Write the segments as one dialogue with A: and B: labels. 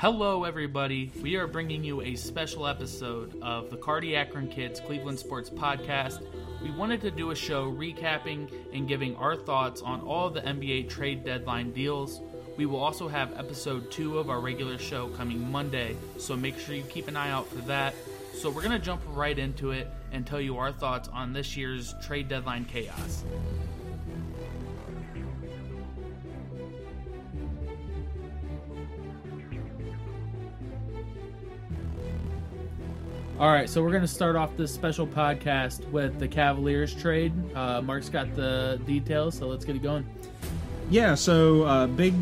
A: Hello, everybody. We are bringing you a special episode of the Cardi Akron Kids Cleveland Sports Podcast. We wanted to do a show recapping and giving our thoughts on all the NBA trade deadline deals. We will also have episode two of our regular show coming Monday, so make sure you keep an eye out for that. So, we're going to jump right into it and tell you our thoughts on this year's trade deadline chaos. All right, so we're going to start off this special podcast with the Cavaliers trade. Uh, Mark's got the details, so let's get it going.
B: Yeah, so uh, big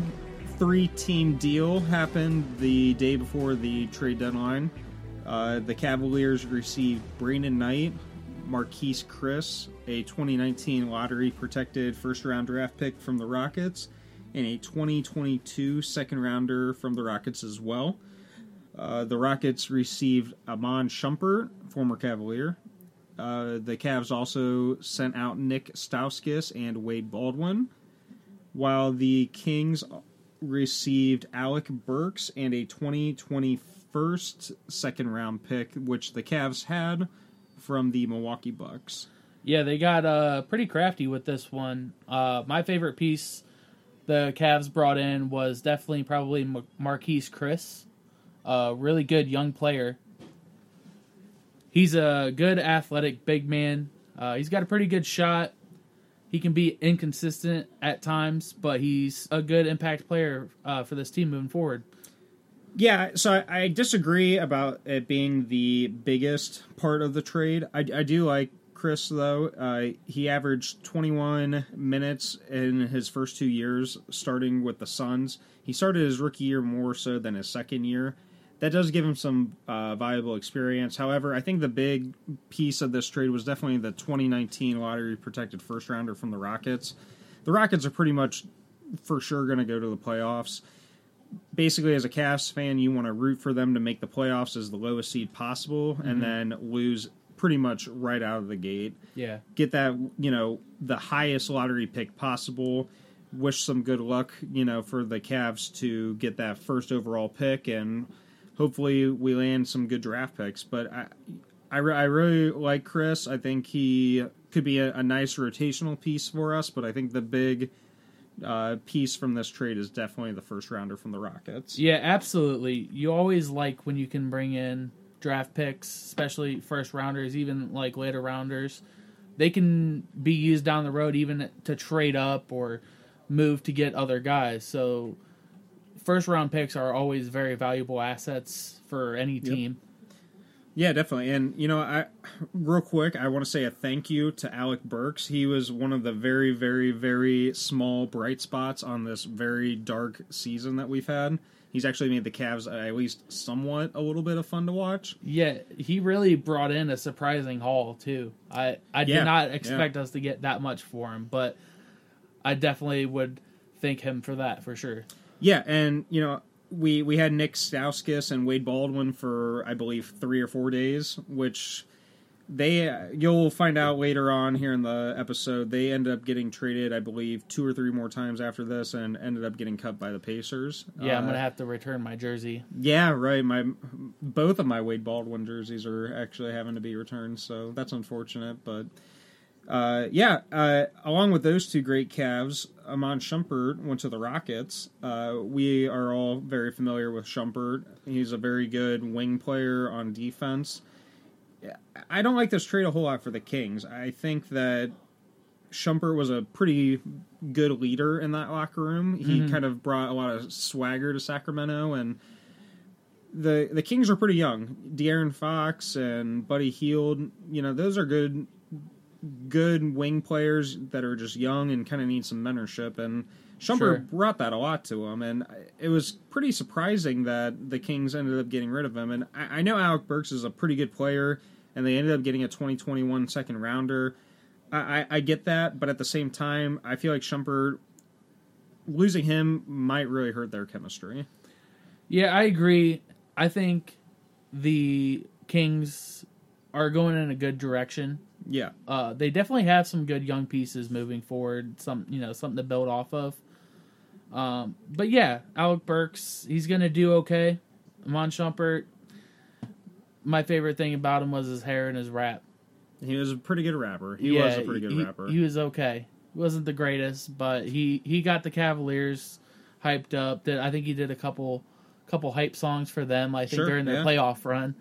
B: three team deal happened the day before the trade deadline. Uh, the Cavaliers received Brandon Knight, Marquese Chriss, a 2019 lottery protected first round draft pick from the Rockets, and a 2022 second rounder from the Rockets as well. Uh, the Rockets received Iman Shumpert, former Cavalier. Uh, the Cavs also sent out Nick Stauskas and Wade Baldwin, while the Kings received Alec Burks and a 2021 second round pick, which the Cavs had from the Milwaukee Bucks.
A: Yeah, they got uh, pretty crafty with this one. Uh, my favorite piece the Cavs brought in was definitely probably Marquese Chriss a really good young player. He's a good athletic big man. Uh, he's got a pretty good shot. He can be inconsistent at times, but he's a good impact player uh, for this team moving forward.
B: Yeah, so I, I, disagree about it being the biggest part of the trade. I, I do like Chriss though. Uh, he averaged 21 minutes in his first two years, starting with the Suns. He started his rookie year more so than his second year, that does give him some uh, valuable experience. However, I think the big piece of this trade was definitely the 2019 lottery protected first rounder from the Rockets. The Rockets are pretty much for sure going to go to the playoffs. Basically, as a Cavs fan, you want to root for them to make the playoffs as the lowest seed possible, mm-hmm. and then lose pretty much right out of the gate.
A: Yeah,
B: get that you know the highest lottery pick possible. Wish some good luck, you know, for the Cavs to get that first overall pick and hopefully we land some good draft picks. But I, I, I really like Chriss. I think he could be a, a, nice rotational piece for us. But I think the big uh, piece from this trade is definitely the first rounder from the Rockets.
A: Yeah, absolutely. You always like when you can bring in draft picks, especially first rounders, even like later rounders. They can be used down the road even to trade up or move to get other guys. So first round picks are always very valuable assets for any team. Yep.
B: Yeah, definitely. And you know, I real quick, I want to say a thank you to Alec Burks. He was one of the very, very, very small bright spots on this very dark season that we've had. He's actually made the Cavs at least somewhat a little bit of fun to watch.
A: Yeah, he really brought in a surprising haul too. I I did yeah, not expect yeah. us to get that much for him, but I definitely would thank him for that for sure.
B: Yeah, and you know we we had Nick Stauskas and Wade Baldwin for I believe three or four days, which they you'll find out later on here in the episode they ended up getting traded i believe two or three more times after this and ended up getting cut by the pacers.
A: Yeah uh, i'm gonna have to return my jersey.
B: Yeah right my both of my wade baldwin jerseys are actually having to be returned so that's unfortunate but uh, yeah, uh, along with those two great Cavs, Iman Shumpert went to the Rockets. Uh, we are all very familiar with Shumpert. He's a very good wing player on defense. I don't like this trade a whole lot for the Kings. I think that Shumpert was a pretty good leader in that locker room. He mm-hmm. kind of brought a lot of swagger to Sacramento, and the the Kings are pretty young. De'Aaron Fox and Buddy Hield, you know, those are good good wing players that are just young and kind of need some mentorship. And Shumpert sure. brought that a lot to him, and it was pretty surprising that the Kings ended up getting rid of him. And I, I know Alec Burks is a pretty good player, and they ended up getting a 2021 second rounder. I, I, I get that, but at the same time, I feel like Shumpert losing him might really hurt their chemistry.
A: Yeah, I agree. I think the Kings are going in a good direction.
B: Yeah.
A: Uh, they definitely have some good young pieces moving forward. Some you know something to build off of. Um, but yeah, Alec Burks, he's gonna do okay. Shumpert. My favorite thing about him was his hair and his rap.
B: He was a pretty good rapper. He was a pretty good
A: he,
B: rapper.
A: He was okay. He wasn't the greatest, but he he got the Cavaliers hyped up. Did I think he did a couple couple hype songs for them? I think
B: Sure,
A: during their
B: yeah.
A: playoff run.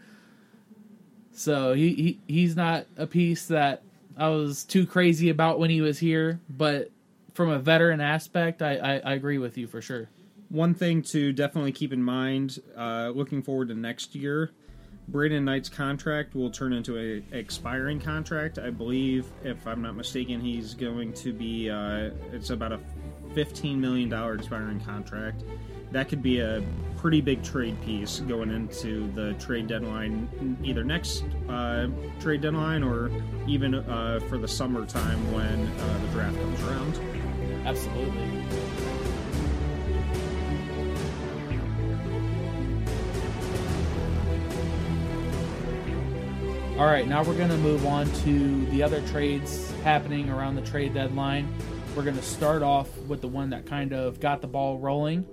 A: So he, he he's not a piece that I was too crazy about when he was here, but from a veteran aspect, I, I, I agree with you for sure.
B: One thing to definitely keep in mind, uh, looking forward to next year, Brandon Knight's contract will turn into a expiring contract. I believe, if I'm not mistaken, he's going to be. Uh, it's about a fifteen million dollar expiring contract. That could be a pretty big trade piece going into the trade deadline, either next uh, trade deadline or even uh, for the summertime when uh, the draft comes around.
A: Absolutely. All right, now we're going to move on to the other trades happening around the trade deadline. We're going to start off with the one that kind of got the ball rolling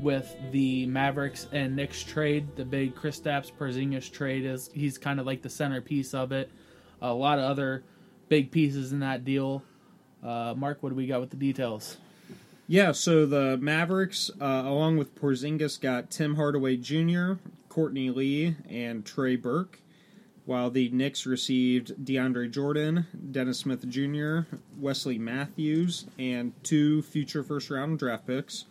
A: with the Mavericks and Knicks trade. The big Kristaps Porzingis trade is he's kind of like the centerpiece of it. A lot of other big pieces in that deal. Uh, Mark, what do we got with the details?
B: Yeah, so the Mavericks, uh, along with Porzingis, got Tim Hardaway Jr., Courtney Lee, and Trey Burke, while the Knicks received DeAndre Jordan, Dennis Smith Jr., Wesley Matthews, and two future first round draft picks.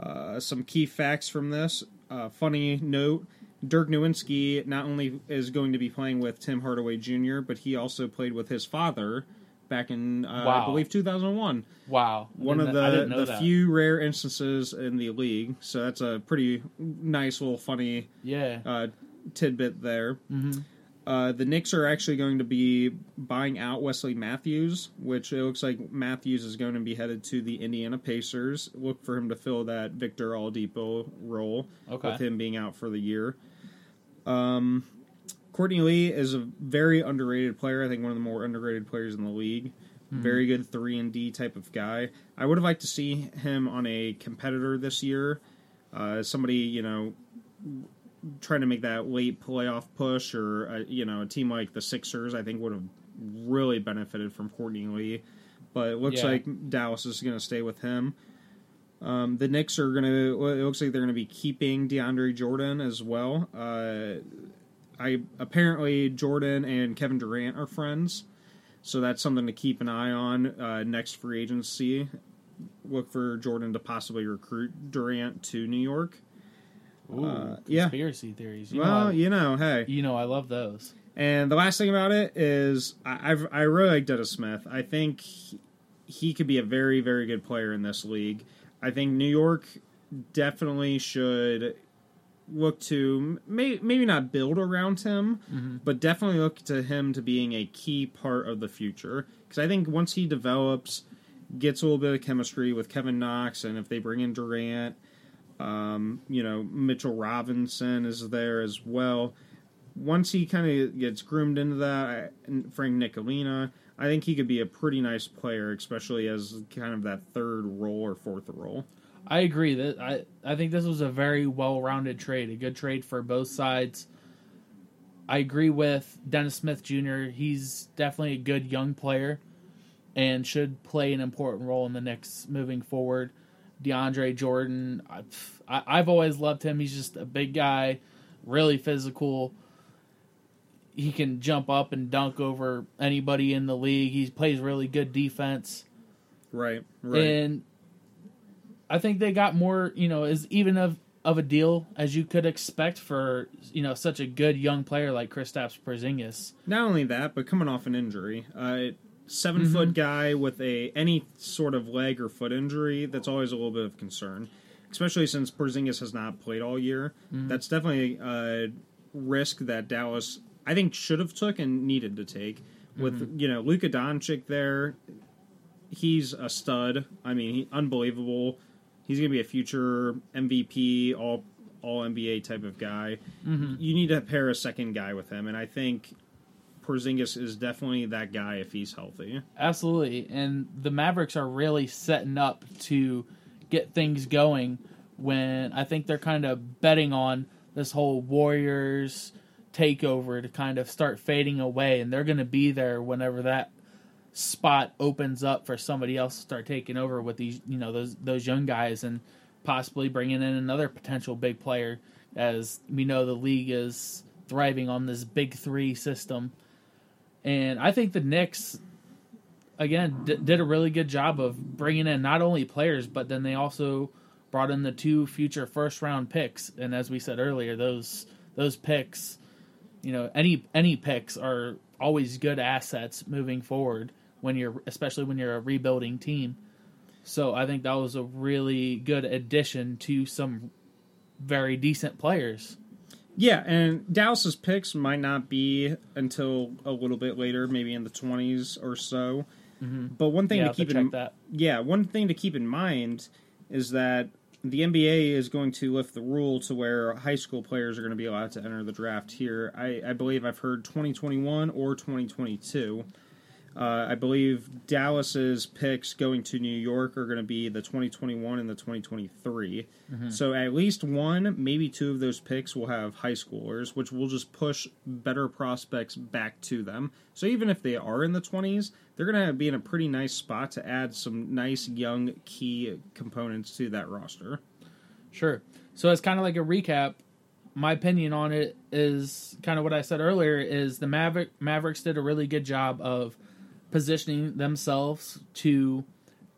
B: Uh, some key facts from this. Uh, funny note Dirk Nowitzki not only is going to be playing with Tim Hardaway Jr., but he also played with his father back in, uh,
A: Wow.
B: I believe, 2001
A: Wow,
B: one of the the
A: that.
B: few rare instances in the league. So that's a pretty nice little funny
A: Yeah.
B: uh, tidbit there.
A: Mhm.
B: Uh, the Knicks are actually going to be buying out Wesley Matthews, which it looks like Matthews is going to be headed to the Indiana Pacers. Look for him to fill that Victor Oladipo role,
A: Okay.
B: with him being out for the year. Um, Courtney Lee is a very underrated player. I think one of the more underrated players in the league. Very good three and D type of guy. I would have liked to see him on a competitor this year. Uh, somebody you know trying to make that late playoff push, or uh, you know a team like the Sixers. I think would have really benefited from Courtney Lee. But it looks
A: Yeah.
B: like Dallas is going to stay with him. Um, the Knicks are going to. It looks like they're going to be keeping DeAndre Jordan as well. Uh, I apparently Jordan and Kevin Durant are friends, so that's something to keep an eye on uh, next free agency. Look for Jordan to possibly recruit Durant to New York.
A: Ooh,
B: uh, yeah.
A: conspiracy theories. You
B: well,
A: know, I,
B: you know, hey.
A: you know, I love those.
B: And the last thing about it is, I, I've I really like Dennis Smith. I think he, he could be a very very good player in this league. I think New York definitely should look to may, maybe not build around him, but definitely look to him to being a key part of the future. Because I think once he develops, gets a little bit of chemistry with Kevin Knox, and if they bring in Durant, um, you know Mitchell Robinson is there as well once he kind of gets groomed into that, I- Frank Ntilikina, I think he could be a pretty nice player, especially as kind of that third role or fourth role.
A: I agree that I I think this was a very well-rounded trade, a good trade for both sides. I agree with Dennis Smith Jr. He's definitely a good young player and should play an important role in the Knicks moving forward. DeAndre Jordan, I, I, I've always loved him. He's just a big guy, really physical. He can jump up and dunk over anybody in the league. He plays really good defense.
B: Right, right.
A: And I think they got more, you know, is even of of a deal as you could expect for you know such a good young player like Kristaps Porzingis.
B: Not only that, but coming off an injury, uh, 7
A: Mm-hmm.
B: foot guy with a any sort of leg or foot injury, that's always a little bit of concern. Especially since Porzingis has not played all year,
A: Mm-hmm.
B: that's definitely a risk that Dallas I think should have took and needed to take. With
A: Mm-hmm.
B: you know Luka Doncic there, he's a stud. I mean, he, unbelievable. He's going to be a future MVP, all all NBA type of guy.
A: Mm-hmm.
B: You need to pair a second guy with him, and I think Porzingis is definitely that guy if he's healthy.
A: Absolutely, and the Mavericks are really setting up to get things going. When I think they're kind of betting on this whole Warriors takeover to kind of start fading away, and they're going to be there whenever that spot opens up for somebody else to start taking over with these, you know, those those young guys and possibly bringing in another potential big player, as we know the league is thriving on this big three system. And I think the Knicks, again, d- did a really good job of bringing in not only players, but then they also brought in the two future first round picks. And as we said earlier, those those picks, you know, any any picks are always good assets moving forward when you're, especially when you're a rebuilding team. So I think that was a really good addition to some very decent players.
B: Yeah, and Dallas's picks might not be until a little bit later, maybe in the twenties or so. Mm-hmm. But one thing
A: yeah,
B: to keep in
A: that.
B: yeah, one thing to keep in mind is that the NBA is going to lift the rule to where high school players are going to be allowed to enter the draft here. I, I believe I've heard 2021 or 2022. Uh, I believe Dallas's picks going to New York are going to be the 2021 and the 2023. Mm-hmm. So at least one, maybe two of those picks will have high schoolers, which will just push better prospects back to them. So even if they are in the 20s, they're going to be in a pretty nice spot to add some nice young key components to that roster.
A: Sure. So it's kind of like a recap. My opinion on it is kind of what I said earlier is the Maverick Mavericks did a really good job of positioning themselves to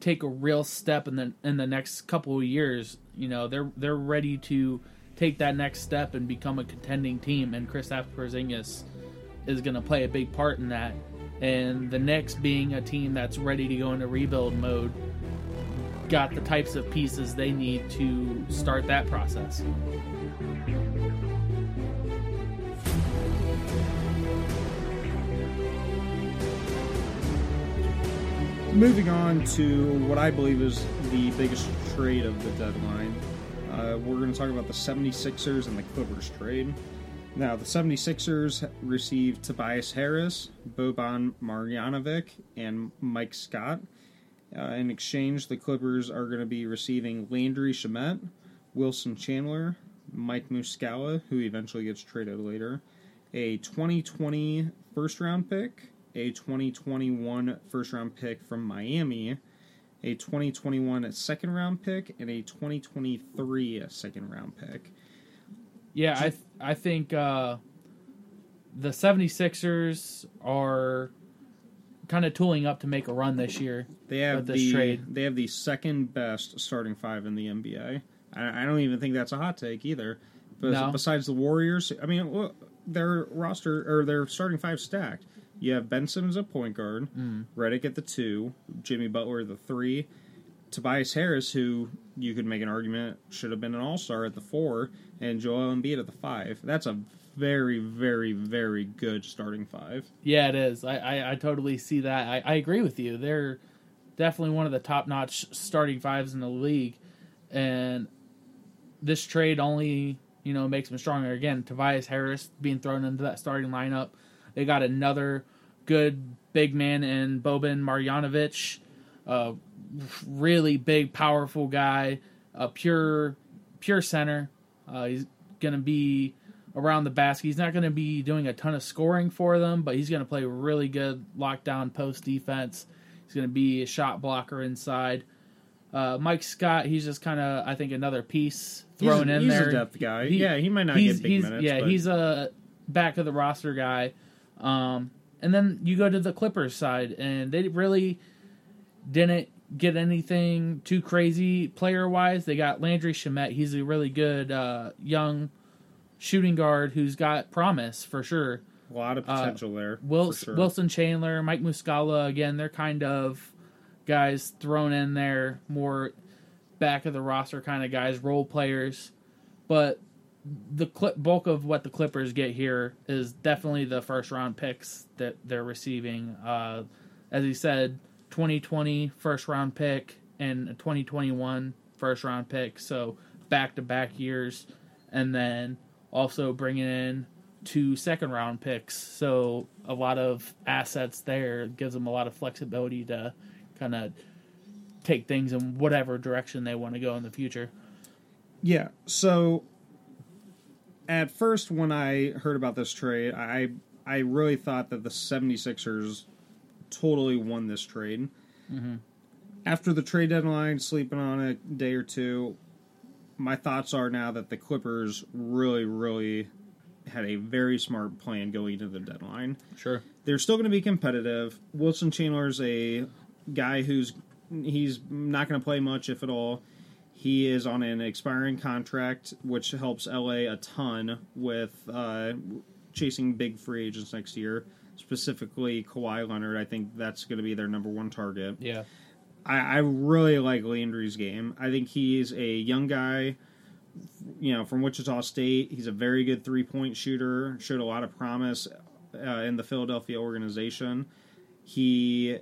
A: take a real step in the in the next couple of years. You know, they're they're ready to take that next step and become a contending team, and Kristaps Porzingis is going to play a big part in that. And the Knicks, being a team that's ready to go into rebuild mode, got the types of pieces they need to start that process.
B: Moving on to what I believe is the biggest trade of the deadline, uh, we're going to talk about the 76ers and the Clippers trade. Now, the 76ers received Tobias Harris, Boban Marjanovic, and Mike Scott. Uh, in exchange, the Clippers are going to be receiving Landry Shamet, Wilson Chandler, Mike Muscala, who eventually gets traded later, a 2020 first round pick, a 2021 first round pick from Miami, a 2021 second round pick, and a 2023 second round pick.
A: Yeah, I th- I think uh, the 76ers are kind of tooling up to make a run this year.
B: They have the trade. they have the second best starting five in the NBA. I, I don't even think that's a hot take either. But no. besides the Warriors, I mean, their roster or their starting five stacked. You have Ben Simmons at point guard, mm. Redick at the two, Jimmy Butler at the three, Tobias Harris, who you could make an argument should have been an All Star at the four, and Joel Embiid at the five. That's a very, very, very good starting five.
A: Yeah, it is. I, I, I totally see that. I, I agree with you. They're definitely one of the top notch starting fives in the league, and this trade only you know makes them stronger. Again, Tobias Harris being thrown into that starting lineup. They got another good big man in Boban Marjanovic, a really big, powerful guy, a pure, pure center. Uh, he's going to be around the basket. He's not going to be doing a ton of scoring for them, but he's going to play really good lockdown post defense. He's going to be a shot blocker inside. Uh, Mike Scott, he's just kind of, I think, another piece thrown
B: he's,
A: in
B: he's
A: there.
B: He's a depth guy. He, yeah, he might not get big minutes.
A: Yeah,
B: but...
A: he's a back of the roster guy. Um, and then you go to the Clippers side, and they really didn't get anything too crazy player wise. They got Landry Shamet. He's a really good uh, young shooting guard who's got promise for sure.
B: A lot of uh, potential uh, there.
A: Wilson,
B: sure.
A: Wilson Chandler, Mike Muscala, again, they're kind of guys thrown in there, more back of the roster kind of guys, role players. But the clip bulk of what the Clippers get here is definitely the first round picks that they're receiving. Uh, as he said, 2020 first round pick and a 2021 first round pick, so back to back years, and then also bringing in two second round picks. So a lot of assets there gives them a lot of flexibility to kind of take things in whatever direction they want to go in the future.
B: Yeah. So at first when I heard about this trade, I I really thought that the 76ers totally won this trade.
A: Mm-hmm.
B: After the trade deadline, sleeping on it a day or two, my thoughts are now that the Clippers really, really had a very smart plan going into the deadline.
A: Sure.
B: They're still going to be competitive. Wilson Chandler's a guy who's he's not going to play much, if at all. He is on an expiring contract, which helps LA a ton with uh, chasing big free agents next year. Specifically, Kawhi Leonard. I think that's going to be their number one target.
A: Yeah.
B: I, I really like Landry's game. I think he's a young guy, you know, from Wichita State. He's a very good three point shooter. Showed a lot of promise uh, in the Philadelphia organization. He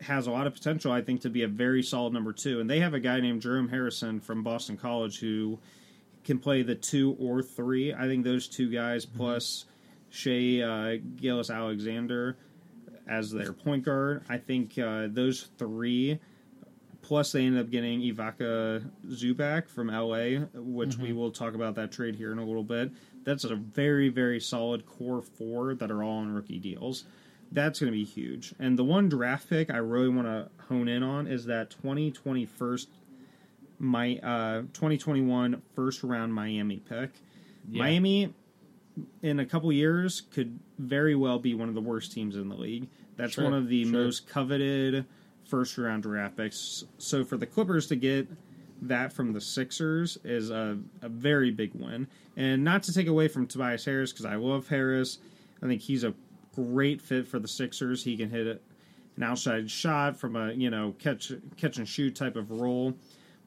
B: has a lot of potential, I think, to be a very solid number two. And they have a guy named Jerome Harrison from Boston College who can play the two or three. I think those two guys plus Shai uh, Gilgeous-Alexander as their point guard. I think uh, those three, plus they ended up getting Ivica Zubac from LA, which we will talk about that trade here in a little bit. That's a very, very solid core four that are all on rookie deals. That's going to be huge. And the one draft pick I really want to hone in on is that 2021 my uh 2021 first round Miami pick.
A: Yeah.
B: Miami in a couple years could very well be one of the worst teams in the league. That's
A: Sure,
B: one of the
A: sure.
B: most coveted first round draft picks. So for the Clippers to get that from the Sixers is a, a very big win. And not to take away from Tobias Harris because I love Harris. I think he's a great fit for the Sixers. He can hit an outside shot from a you know catch catch and shoot type of role.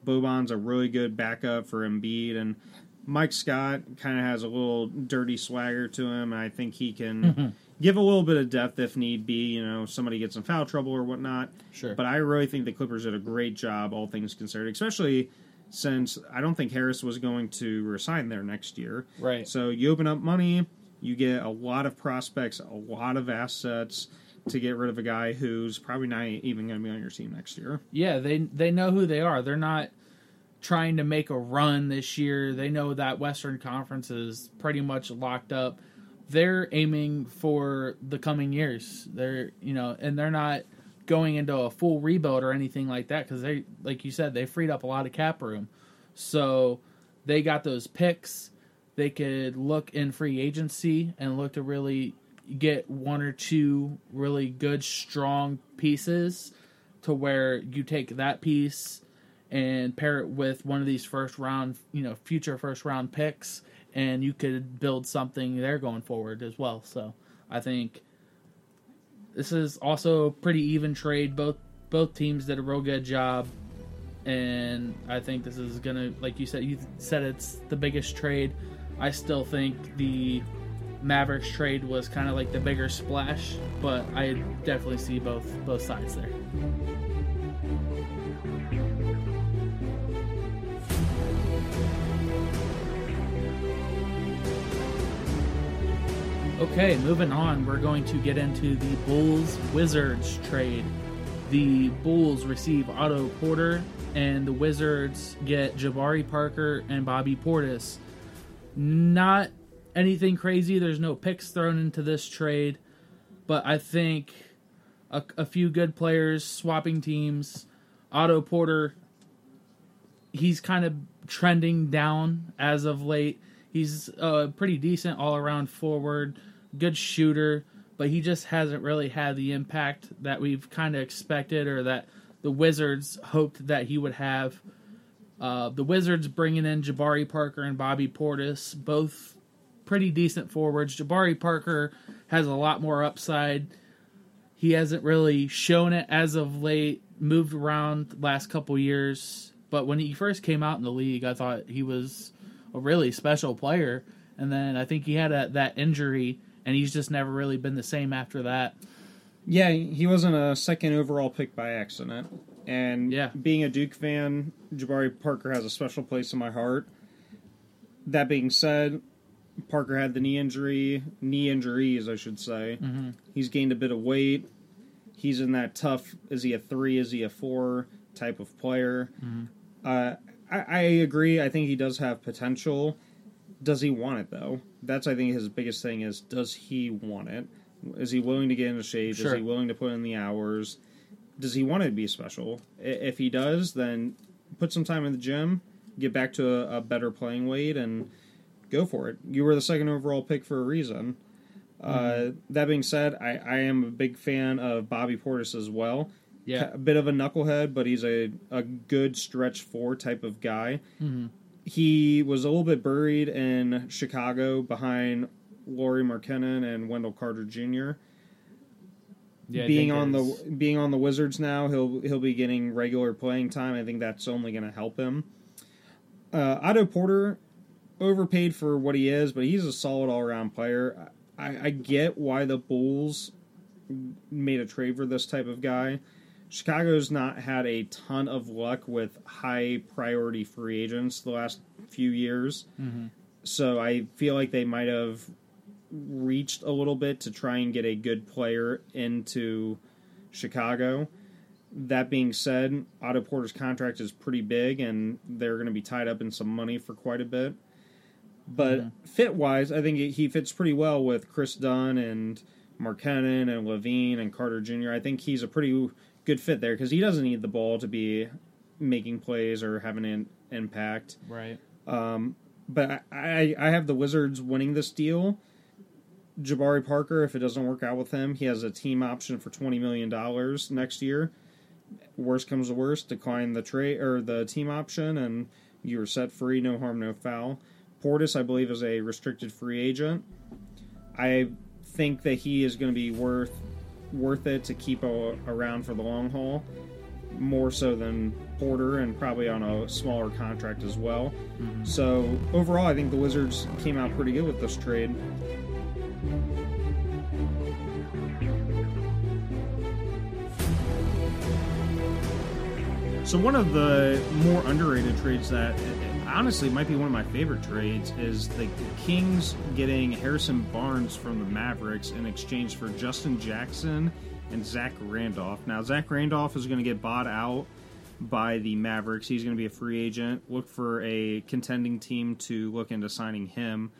B: Boban's a really good backup for Embiid, and Mike Scott kind of has a little dirty swagger to him, and I think he can mm-hmm. give a little bit of depth if need be. You know, somebody gets in foul trouble or whatnot.
A: Sure.
B: But I really think the Clippers did a great job, all things considered, especially since I don't think Harris was going to resign there next year.
A: Right.
B: So you open up money, you get a lot of prospects, a lot of assets to get rid of a guy who's probably not even going to be on your team next year.
A: Yeah, they they know who they are. They're not trying to make a run this year. They know that Western Conference is pretty much locked up. They're aiming for the coming years. They're you know, and they're not going into a full rebuild or anything like that because they, like you said, they freed up a lot of cap room. So they got those picks. They could look in free agency and look to really get one or two really good, strong pieces to where you take that piece and pair it with one of these first round, you know, future first round picks, and you could build something there going forward as well. So I think this is also a pretty even trade. Both both teams did a real good job, and I think this is gonna, like you said, you said it's the biggest trade. I still think the Mavericks trade was kind of like the bigger splash, but I definitely see both both sides there. Okay, moving on, we're going to get into the Bulls Wizards trade. The Bulls receive Otto Porter, and the Wizards get Jabari Parker and Bobby Portis. Not anything crazy. There's no picks thrown into this trade, but I think a, a few good players swapping teams. Otto Porter, he's kind of trending down as of late. He's a pretty decent all around forward, good shooter, but he just hasn't really had the impact that we've kind of expected or that the Wizards hoped that he would have. Uh, the Wizards bringing in Jabari Parker and Bobby Portis, both pretty decent forwards. Jabari Parker has a lot more upside. He hasn't really shown it as of late, moved around last couple years, but when he first came out in the league, I thought he was a really special player. And then I think he had a, that injury, and he's just never really been the same after that.
B: Yeah, he wasn't a second overall pick by accident. And
A: Yeah.
B: being a Duke fan, Jabari Parker has a special place in my heart. That being said, Parker had the knee injury, knee injuries, I should say.
A: Mm-hmm.
B: He's gained a bit of weight. He's in that tough, is he a three, is he a four type of player.
A: Mm-hmm.
B: Uh, I, I agree. I think he does have potential. Does he want it though? That's I think his biggest thing is does he want it? Is he willing to get into shape?
A: Sure.
B: Is he willing to put in the hours? Does he want to be special? If he does, then put some time in the gym, get back to a, a better playing weight, and go for it. You were the second overall pick for a reason. Uh, that being said, I, I am a big fan of Bobby Portis as well.
A: Yeah.
B: a bit of a knucklehead, but he's a, a good stretch four type of guy.
A: Mm-hmm.
B: He was a little bit buried in Chicago behind Lauri Markkanen and Wendell Carter Jr.
A: Yeah,
B: being on the being on the Wizards now, he'll he'll be getting regular playing time. I think that's only going to help him. Uh, Otto Porter overpaid for what he is, but he's a solid all around player. I, I get why the Bulls made a trade for this type of guy. Chicago's not had a ton of luck with high priority free agents the last few years.
A: Mhm.
B: So I feel like they might have reached a little bit to try and get a good player into Chicago. That being said, Otto Porter's contract is pretty big, and they're going to be tied up in some money for quite a bit. But
A: Mhm.
B: fit wise, I think he fits pretty well with Kris Dunn and Markkanen and LaVine and Carter Jr. I think he's a pretty good fit there because he doesn't need the ball to be making plays or having an impact.
A: right.
B: Um, but I, I have the Wizards winning this deal. Jabari Parker, if it doesn't work out with him, he has a team option for twenty million dollars next year. Worst comes to worst, decline the trade or the team option, and you're set free, no harm, no foul. Portis, I believe, is a restricted free agent. I think that he is going to be worth worth it to keep a, around for the long haul, more so than Porter, and probably on a smaller contract as well. Mm-hmm. So overall, I think the Wizards came out pretty good with this trade. So one of the more underrated trades that honestly might be one of my favorite trades is the Kings getting Harrison Barnes from the Mavericks in exchange for Justin Jackson and Zach Randolph. Now Zach Randolph is going to get bought out by the Mavericks. He's going to be a free agent. Look for a contending team to look into signing him.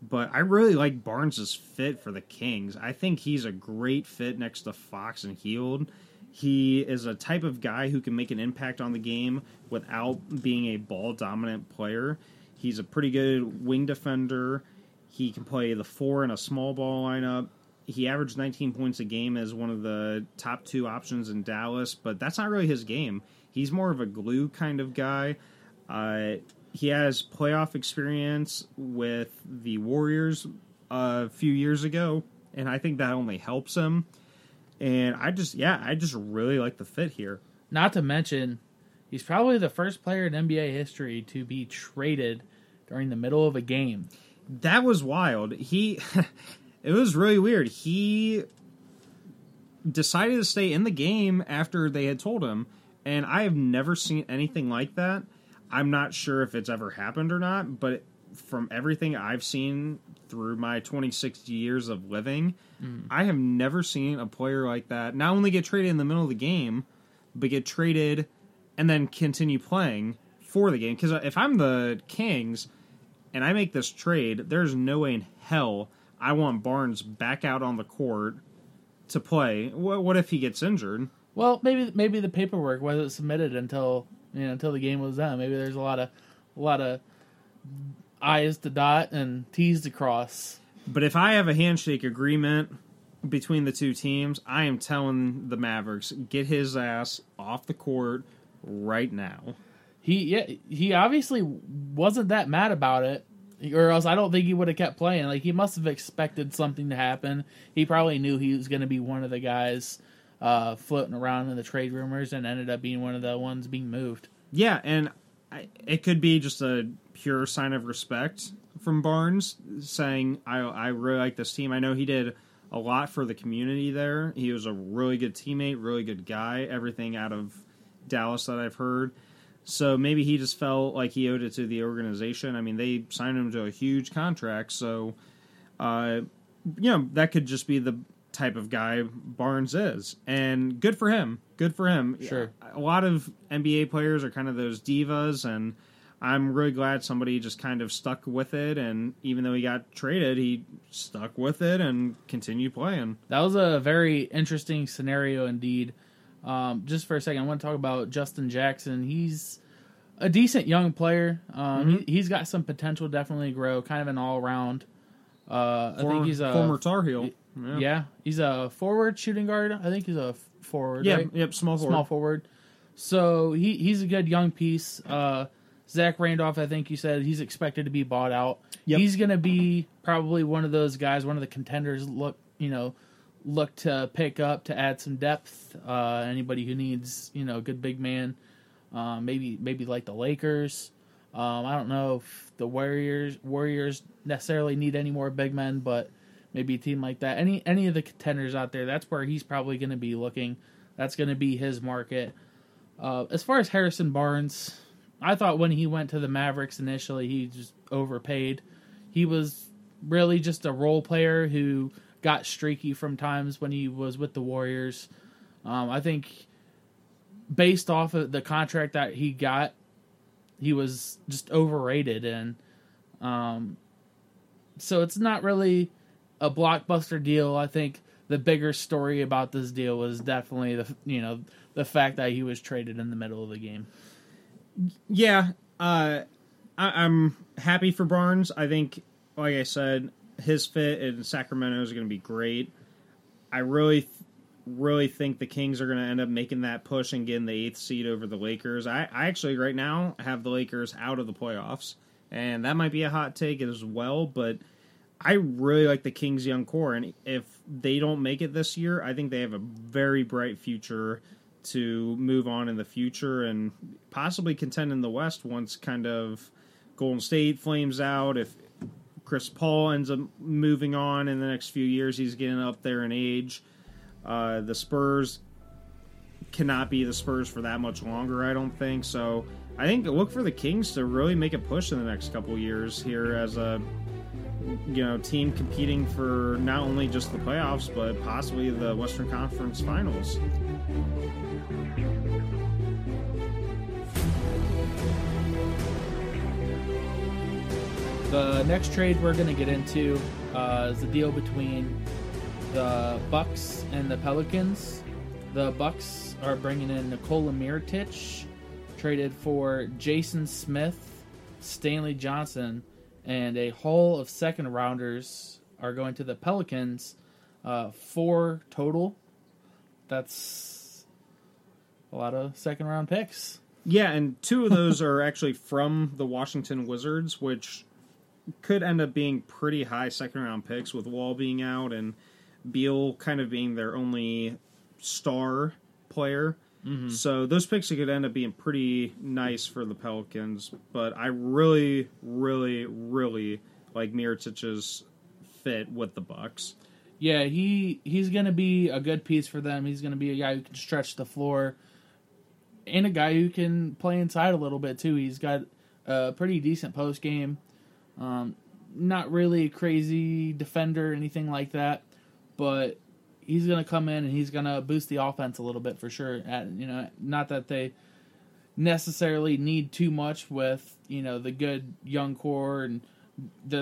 B: But I really like Barnes's fit for the Kings. I think he's a great fit next to Fox and Hield. He is a type of guy who can make an impact on the game without being a ball dominant player. He's a pretty good wing defender. He can play the four in a small ball lineup. He averaged 19 points a game as one of the top two options in Dallas, but that's not really his game. He's more of a glue kind of guy. Uh, he has playoff experience with the Warriors a few years ago, and I think that only helps him. And I just, yeah, I just really like the fit here.
A: Not to mention, he's probably the first player in NBA history to be traded during the middle of a game.
B: That was wild. He, it was really weird. He decided to stay in the game after they had told him, and I have never seen anything like that. I'm not sure if it's ever happened or not, but from everything I've seen through my 26 years of living, hmm. I have never seen a player like that not only get traded in the middle of the game, but get traded and then continue playing for the game. Because uh, if I'm the Kings and I make this trade, there's no way in hell I want Barnes back out on the court to play. What, what if he gets injured?
A: Well, maybe maybe the paperwork wasn't submitted until you know until the game was done. Maybe there's a lot of a lot of I's to dot and T's to cross.
B: But if I have a handshake agreement between the two teams, I am telling the Mavericks get his ass off the court right now.
A: He yeah he obviously wasn't that mad about it, or else I don't think he would have kept playing. Like he must have expected something to happen. He probably knew he was going to be one of the guys uh, floating around in the trade rumors, and ended up being one of the ones being moved.
B: Yeah, and I, it could be just a pure sign of respect from Barnes saying, I, I really like this team. I know he did a lot for the community there. He was a really good teammate, really good guy, everything out of Dallas that I've heard. So maybe he just felt like he owed it to the organization. I mean, they signed him to a huge contract, so uh, you know that could just be the type of guy Barnes is, and good for him. Good for him.
A: Sure.
B: A lot of NBA players are kind of those divas, and I'm really glad somebody just kind of stuck with it, and even though he got traded, he stuck with it and continued playing.
A: That was a very interesting scenario indeed. Um, just for a second, I want to talk about Justin Jackson. He's a decent young player. Um,
B: Mhm.
A: he, he's got some potential, definitely grow. Kind of an all around. Uh, I think he's a
B: former Tar Heel.
A: yeah. he's a forward shooting guard. I think he's a forward.
B: yeah,
A: right?
B: yep, small forward.
A: small forward. So he he's a good young piece. Uh, Zach Randolph, I think you said he's expected to be bought out.
B: Yep.
A: He's going to be probably one of those guys, one of the contenders. Look, you know, look to pick up to add some depth. Uh, anybody who needs you know a good big man, uh, maybe maybe like the Lakers. Um, I don't know if the Warriors Warriors necessarily need any more big men, but maybe a team like that. Any any of the contenders out there, that's where he's probably going to be looking. That's going to be his market. Uh, as far as Harrison Barnes, I thought when he went to the Mavericks initially, he just overpaid. He was really just a role player who got streaky from times when he was with the Warriors. Um, I think based off of the contract that he got, he was just overrated, and um, so it's not really a blockbuster deal. I think the bigger story about this deal was definitely the you know the fact that he was traded in the middle of the game.
B: Yeah, uh, I, I'm happy for Barnes. I think, like I said, his fit in Sacramento is going to be great. I really, really think the Kings are going to end up making that push and getting the eighth seed over the Lakers. I, I actually right now have the Lakers out of the playoffs, and that might be a hot take as well. But I really like the Kings' young core, and if they don't make it this year, I think they have a very bright future to move on in the future and possibly contend in the West once kind of Golden State flames out. If Chris Paul ends up moving on in the next few years, he's getting up there in age. Uh, the Spurs cannot be the Spurs for that much longer, I don't think. So I think look for the Kings to really make a push in the next couple years here as a you know team competing for not only just the playoffs but possibly the Western Conference Finals.
A: The next trade we're going to get into uh, is the deal between the Bucks and the Pelicans. The Bucks are bringing in Nikola Mirotic, traded for Jason Smith, Stanley Johnson, and a haul of second rounders are going to the Pelicans. Uh, four total. That's a lot of second round picks.
B: Yeah, and two of those are actually from the Washington Wizards, which could end up being pretty high second round picks with Wall being out and Beal kind of being their only star player. Mm-hmm. So those picks could end up being pretty nice for the Pelicans. But I really, really, really like Mirotic's fit with the Bucks.
A: Yeah, he he's gonna be a good piece for them. He's gonna be a guy who can stretch the floor, and a guy who can play inside a little bit too. He's got a pretty decent post game. Um, not really a crazy defender anything like that, but he's gonna come in and he's gonna boost the offense a little bit for sure. At you know, not that they necessarily need too much with you know the good young core and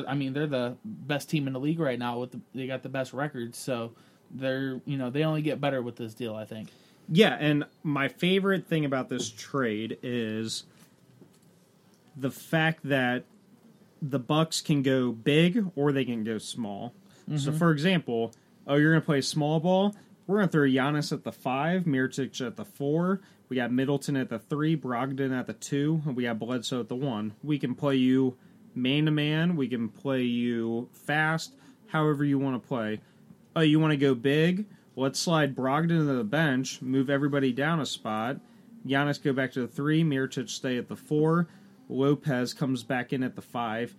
A: I mean they're the best team in the league right now with the, they got the best records so they're you know they only get better with this deal I think
B: Yeah, and my favorite thing about this trade is the fact that the Bucks can go big or they can go small. So, mm-hmm. for example, oh, you're going to play small ball. We're going to throw Giannis at the five, Mirotic at the four. We got Middleton at the three, Brogdon at the two, and we got Bledsoe at the one. We can play you man to man. We can play you fast, however you want to play. Oh, you want to go big? Let's slide Brogdon to the bench, move everybody down a spot. Giannis go back to the three, Mirotic stay at the four. Lopez comes back in at the five.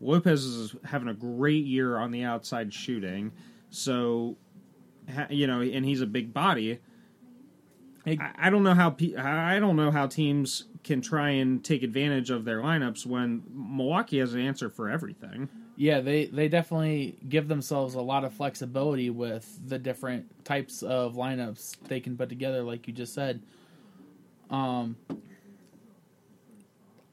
B: Lopez is having a great year on the outside shooting, so you know, and he's a big body. I, I don't know how I don't know how teams can try and take advantage of their lineups when Milwaukee has an answer for everything.
A: yeah they they definitely give themselves a lot of flexibility with the different types of lineups they can put together like you just said um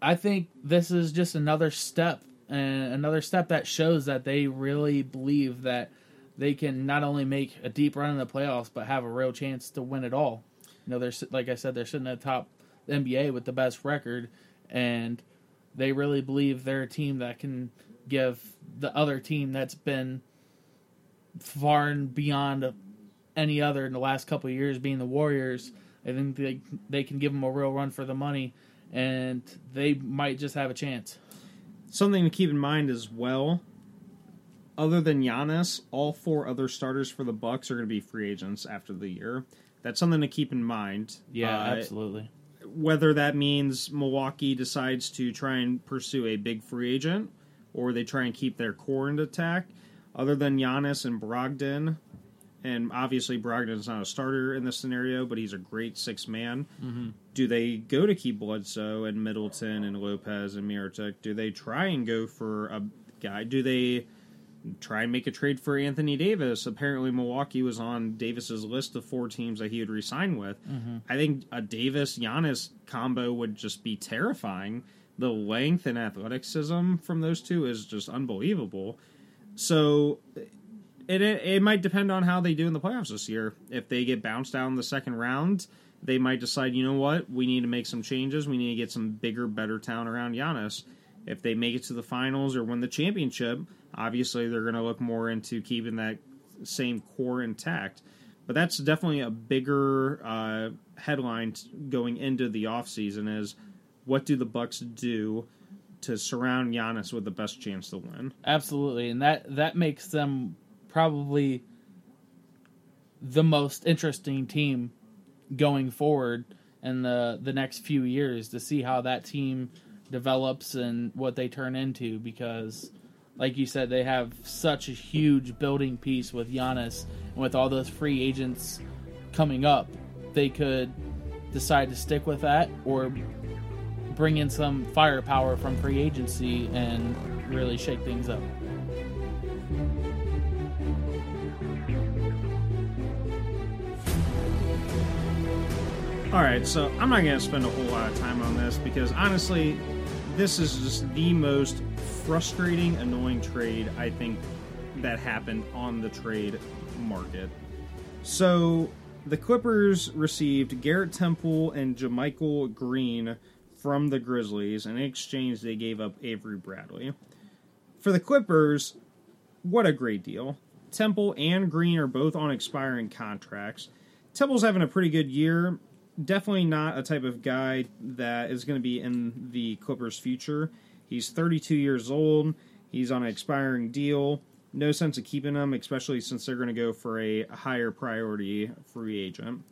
A: I think this is just another step and another step that shows that they really believe that they can not only make a deep run in the playoffs but have a real chance to win it all. You know, they're like I said, they're sitting at the top the NBA with the best record, and they really believe they're a team that can give the other team that's been far and beyond any other in the last couple years, being the Warriors. I think they they can give them a real run for the money, and they might just have a chance.
B: Something to keep in mind as well. Other than Giannis, all four other starters for the Bucks are going to be free agents after the year. That's something to keep in mind.
A: Yeah, uh, absolutely.
B: Whether that means Milwaukee decides to try and pursue a big free agent, or they try and keep their core intact. Other than Giannis and Brogdon, and obviously Brogdon's not a starter in this scenario, but he's a great six man.
A: Mm-hmm.
B: Do they go to keep Bledsoe and Middleton and Lopez and Mirotic? Do they try and go for a guy? Do they try and make a trade for Anthony Davis? Apparently, Milwaukee was on Davis's list of four teams that he would resign with.
A: Mm-hmm.
B: I think a Davis Giannis combo would just be terrifying. The length and athleticism from those two is just unbelievable. So it, it, it might depend on how they do in the playoffs this year. If they get bounced out in the second round, they might decide, you know what, we need to make some changes. We need to get some bigger, better talent around Giannis. If they make it to the finals or win the championship, obviously they're going to look more into keeping that same core intact. But that's definitely a bigger uh, headline going into the offseason is what do the Bucks do to surround Giannis with the best chance to win?
A: Absolutely, and that that makes them probably the most interesting team going forward in the the next few years to see how that team develops and what they turn into because like you said they have such a huge building piece with Giannis and with all those free agents coming up they could decide to stick with that or bring in some firepower from free agency and really shake things up.
B: All right, so I'm not going to spend a whole lot of time on this because honestly, this is just the most frustrating, annoying trade I think that happened on the trade market. So the Clippers received Garrett Temple and JaMychal Green from the Grizzlies, and in exchange they gave up Avery Bradley. For the Clippers, what a great deal. Temple and Green are both on expiring contracts. Temple's having a pretty good year definitely not a type of guy that is going to be in the Clippers' future. He's 32 years old. He's on an expiring deal. No sense of keeping him, especially since they're going to go for a higher priority free agent.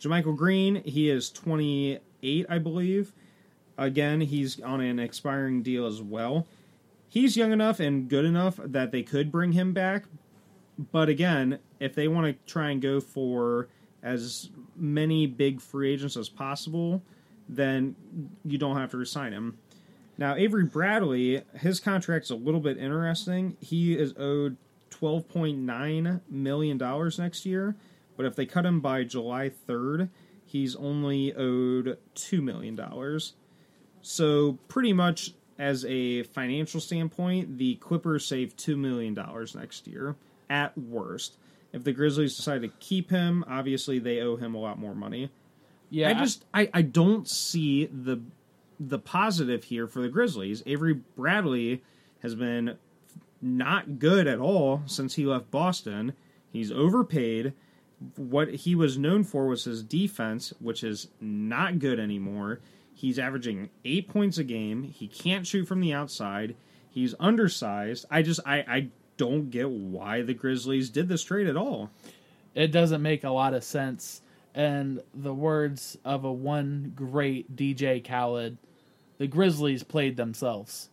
B: JaMychal Green, he is 28, I believe. Again, he's on an expiring deal as well. He's young enough and good enough that they could bring him back. But again, if they want to try and go for as many big free agents as possible, then you don't have to resign him. Now, Avery Bradley, his contract's a little bit interesting. He is owed $12.9 million next year, but if they cut him by July 3rd, he's only owed $2 million. So, pretty much as a financial standpoint, the Clippers save $2 million next year at worst. If the Grizzlies decide to keep him, obviously they owe him a lot more money. Yeah, I just I, I don't see the the positive here for the Grizzlies. Avery Bradley has been not good at all since he left Boston. He's overpaid. What he was known for was his defense, which is not good anymore. He's averaging eight points a game. He can't shoot from the outside. He's undersized. I just I, I don't get why the Grizzlies did this trade at all.
A: It doesn't make a lot of sense. And the words of a one great DJ Khaled, the Grizzlies played themselves.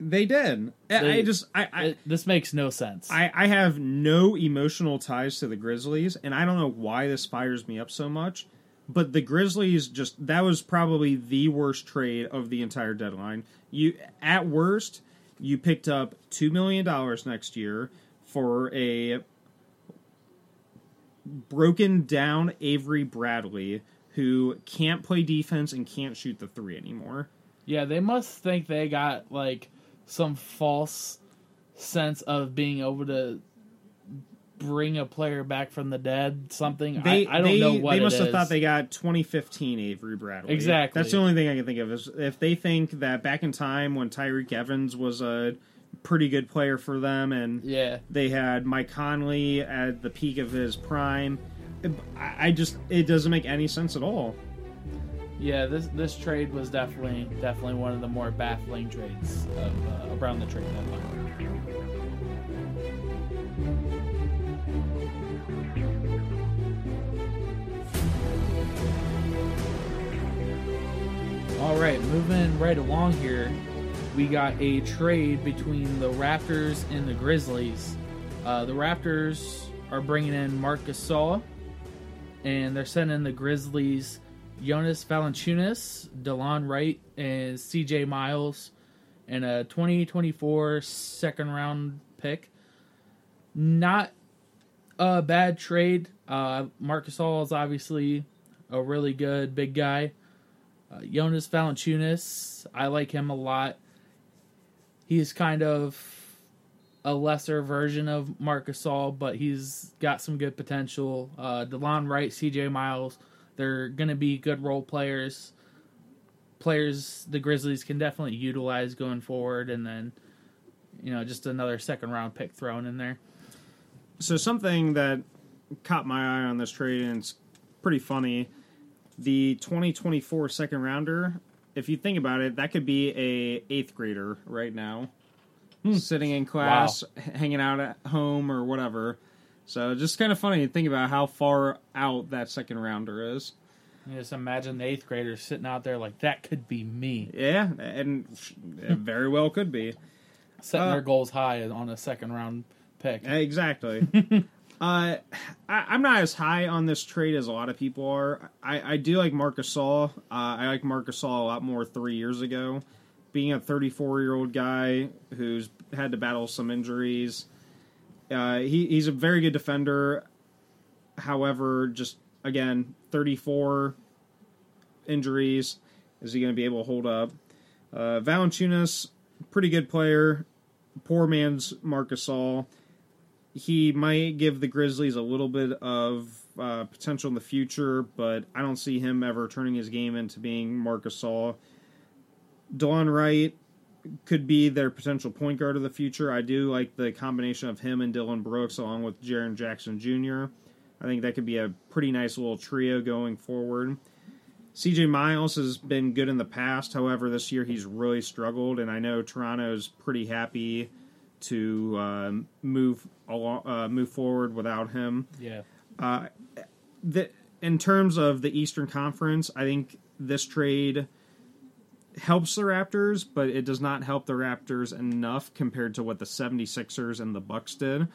B: They did. They, I just I, I
A: it, this makes no sense.
B: I, I have no emotional ties to the Grizzlies, and I don't know why this fires me up so much. But the Grizzlies just that was probably the worst trade of the entire deadline. You at worst, you picked up two million dollars next year for a broken down Avery Bradley who can't play defense and can't shoot the three anymore.
A: Yeah, they must think they got like some false sense of being able to bring a player back from the dead. Something
B: They,
A: I, I don't
B: they,
A: know what
B: they must have
A: is.
B: thought they got 2015 Avery Bradley.
A: Exactly.
B: That's the only thing I can think of is if they think that back in time when Tyreke Evans was a pretty good player for them and
A: yeah.
B: they had Mike Conley at the peak of his prime. I I just it doesn't make any sense at all.
A: Yeah, this this trade was definitely definitely one of the more baffling trades of, uh, around the trade deadline. All right, moving right along here, we got a trade between the Raptors and the Grizzlies. Uh, the Raptors are bringing in Marc Gasol, and they're sending the Grizzlies Jonas Valanciunas, DeLon Wright, and C.J. Miles, and a 2024 second round pick. Not a bad trade. Uh, Marc Gasol is obviously a really good big guy. Uh, Jonas Valanciunas, I like him a lot. He's kind of a lesser version of Marcus Gasol, but he's got some good potential. Uh, DeLon Wright, C.J. Miles, they're going to be good role players. Players the Grizzlies can definitely utilize going forward, and then, you know, just another second round pick thrown in there.
B: So something that caught my eye on this trade and it's pretty funny. The 2024 second rounder, if you think about it, that could be a eighth grader right now, sitting in class, h- hanging out at home or whatever. So just kind of funny to think about how far out that second rounder is.
A: Just imagine the eighth grader sitting out there like that could be me,
B: Yeah, and it very well could be.
A: setting
B: Uh,
A: their goals high on a second round pick.
B: Exactly. uh, I, I'm not as high on this trade as a lot of people are. I, I do like Marcus Gasol. Uh, I like Marcus Gasol a lot more three years ago. Being a 34 year old guy who's had to battle some injuries, uh, he, he's a very good defender. However, just again, 34 injuries. Is he going to be able to hold up? Uh, Valanciunas, pretty good player. Poor man's Marcus Gasol he might give the Grizzlies a little bit of uh, potential in the future, but I don't see him ever turning his game into being Marcus Gasol. Delon Wright could be their potential point guard of the future. I do like the combination of him and Dillon Brooks along with Jaren Jackson Jr. I think that could be a pretty nice little trio going forward. CJ Miles has been good in the past. However, this year he's really struggled, and I know Toronto's pretty happy to um, move along, uh, move forward without him.
A: Yeah.
B: Uh, the, in terms of the Eastern Conference, I think this trade helps the Raptors, but it does not help the Raptors enough compared to what the 76ers and the Bucks did.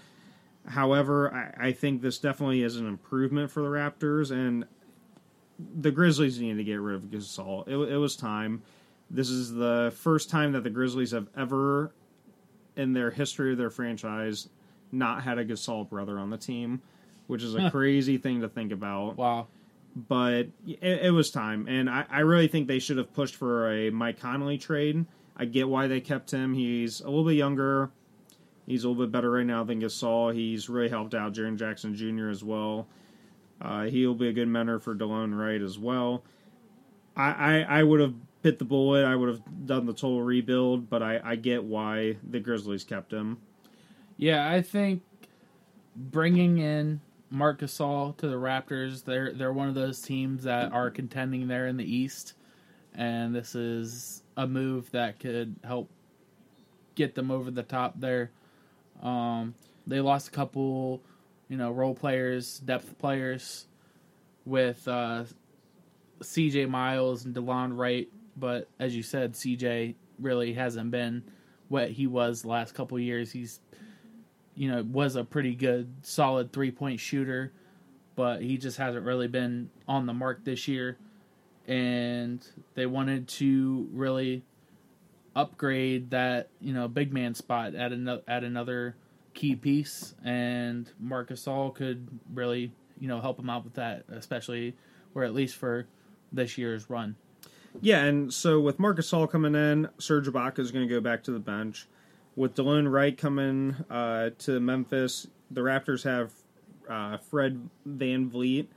B: However, I, I think this definitely is an improvement for the Raptors, and the Grizzlies need to get rid of Gasol. It, it was time. This is the first time that the Grizzlies have ever, in their history of their franchise, not had a Gasol brother on the team, which is a crazy thing to think about
A: Wow.
B: but it, it was time, and I, I really think they should have pushed for a Mike Conley trade. I get why they kept him. He's a little bit younger. He's a little bit better right now than Gasol. He's really helped out Jaren Jackson Jr. as well. Uh, he'll be a good mentor for Delon Wright as well. I, I, I would have bit the bullet. I would have done the total rebuild, but I, I get why the Grizzlies kept him.
A: Yeah, I think bringing in Marc Gasol to the Raptors, they're they're one of those teams that are contending there in the East, and this is a move that could help get them over the top there. Um, they lost a couple, you know, role players, depth players, with uh, C.J. Miles and DeLon Wright, but as you said, C.J. really hasn't been what he was the last couple years. He's you know, was a pretty good, solid three point shooter, but he just hasn't really been on the mark this year. And they wanted to really upgrade that, you know, big man spot at another at another key piece, and Marc Gasol could really, you know, help him out with that, especially or at least for this year's run.
B: Yeah, and so with Marcus Gasol coming in, Serge Ibaka is going to go back to the bench. With Delon Wright coming uh, to Memphis, the Raptors have uh, Fred VanVleet.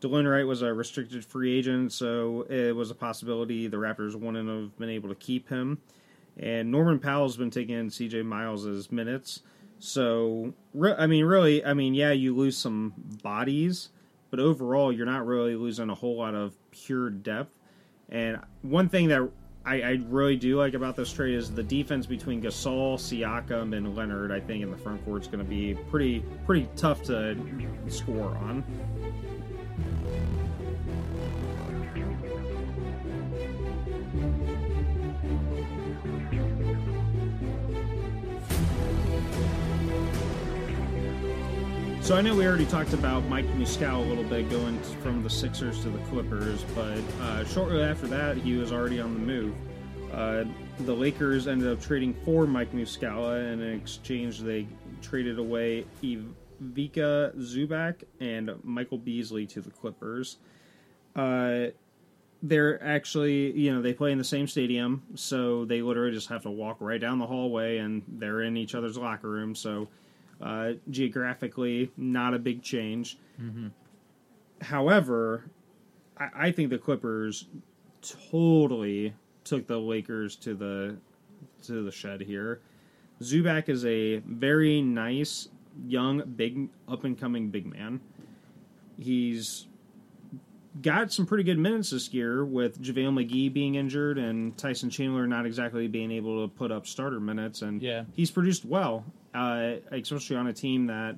B: Delon Wright was a restricted free agent, so it was a possibility the Raptors wouldn't have been able to keep him. And Norman Powell's been taking CJ Miles' minutes. So, re- I mean, really, I mean, yeah, you lose some bodies, but overall, you're not really losing a whole lot of pure depth. And one thing that I, I really do like about this trade is the defense between Gasol, Siakam, and Leonard. I think in the front court is going to be pretty pretty tough to score on. So I know we already talked about Mike Muscala a little bit going from the Sixers to the Clippers, but uh, shortly after that, he was already on the move. Uh, the Lakers ended up trading for Mike Muscala, and in exchange, they traded away Ivica Zubac and Michael Beasley to the Clippers. Uh, they're actually, you know, they play in the same stadium, so they literally just have to walk right down the hallway, and they're in each other's locker room. So uh, geographically, not a big change.
A: Mm-hmm.
B: However, I, I think the Clippers totally took the Lakers to the to the shed here. Zubac is a very nice, young, big, up and coming big man. He's got some pretty good minutes this year with JaVale McGee being injured and Tyson Chandler not exactly being able to put up starter minutes, and
A: Yeah.
B: he's produced well, uh, especially on a team that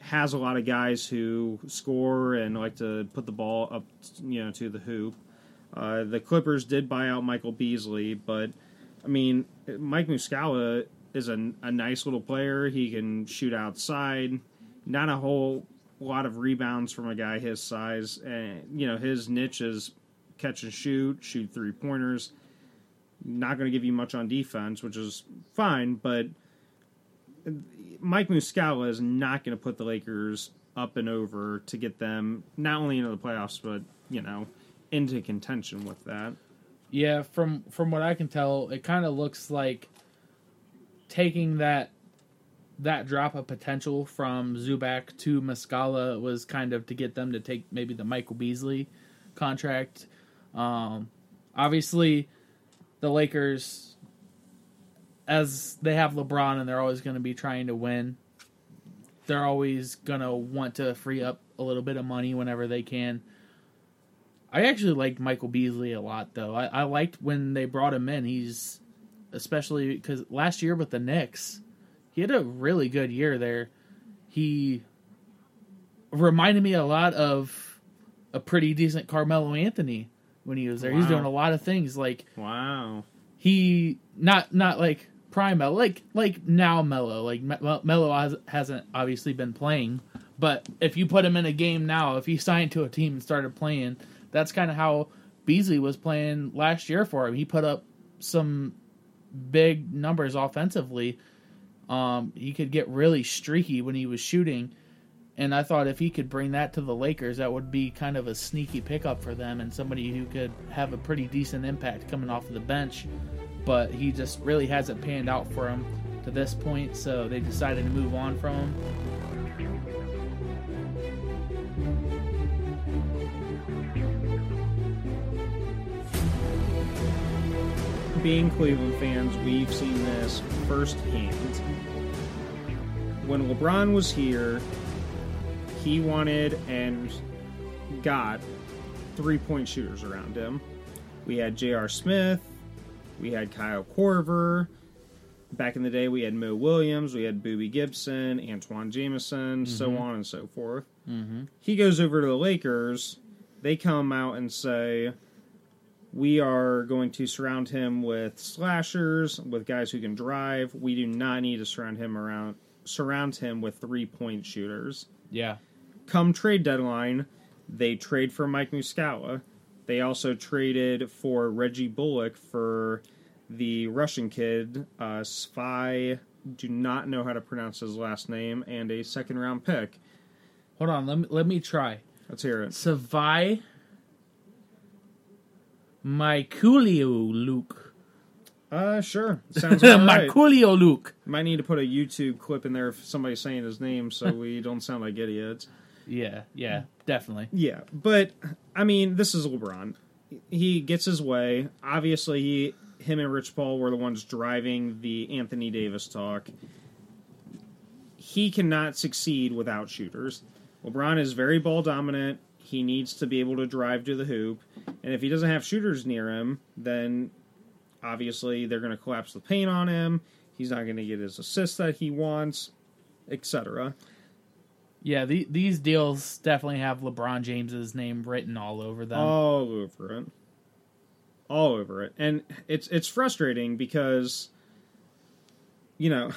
B: has a lot of guys who score and like to put the ball up, you know, to the hoop. Uh, the Clippers did buy out Michael Beasley, but I mean, Mike Muscala is a, a nice little player. He can shoot outside. Not a whole lot of rebounds from a guy his size, and you know his niche is catch and shoot, shoot three pointers. Not going to give you much on defense, which is fine, but Mike Muscala is not going to put the Lakers up and over to get them not only into the playoffs, but you know into contention with that.
A: Yeah, from from what I can tell, it kind of looks like taking that that drop of potential from Zubac to Muscala was kind of to get them to take maybe the Michael Beasley contract. Um, obviously, the Lakers, as they have LeBron and they're always going to be trying to win, they're always going to want to free up a little bit of money whenever they can. I actually liked Michael Beasley a lot, though. I, I liked when they brought him in. He's especially because last year with the Knicks, he had a really good year there. He reminded me a lot of a pretty decent Carmelo Anthony when he was there. He's doing a lot of things like
B: Wow.
A: he not not like prime Melo, like like now Melo. Like Me- Melo has, hasn't obviously been playing, but if you put him in a game now, if he signed to a team and started playing, that's kind of how Beasley was playing last year for him. He put up some big numbers offensively. Um, he could get really streaky when he was shooting. And I thought if he could bring that to the Lakers, that would be kind of a sneaky pickup for them and somebody who could have a pretty decent impact coming off of the bench. But he just really hasn't panned out for him to this point, so they decided to move on from him.
B: being Cleveland fans, we've seen this firsthand. When LeBron was here, he wanted and got three point shooters around him. We had J.R. Smith, we had Kyle Korver. Back in the day, we had Mo Williams, we had Boobie Gibson, Antawn Jamison, so on and so forth.
A: Mm-hmm.
B: He goes over to the Lakers. They come out and say, we are going to surround him with slashers, with guys who can drive. We do not need to surround him around surround him with three point shooters.
A: Yeah.
B: Come trade deadline, they trade for Mike Muscala. They also traded for Reggie Bullock for the Russian kid, uh, Svi. Do not know how to pronounce his last name, and a second round pick.
A: Hold on, let me let me try.
B: Let's hear it.
A: Savai Mykulio Luke.
B: Uh, sure. Sounds right.
A: Mykulio Luke.
B: Might need to put a YouTube clip in there if somebody's saying his name so we don't sound like idiots.
A: Yeah, yeah, definitely.
B: Yeah, but I mean, this is LeBron. He gets his way. Obviously, he, him and Rich Paul were the ones driving the Anthony Davis talk. He cannot succeed without shooters. LeBron is very ball dominant. He needs to be able to drive to the hoop, and if he doesn't have shooters near him, then obviously they're going to collapse the paint on him. He's not going to get his assists that he wants, etc.
A: Yeah, the, these deals definitely have LeBron James's name written all over them.
B: all over it. All over it. And it's it's frustrating because you know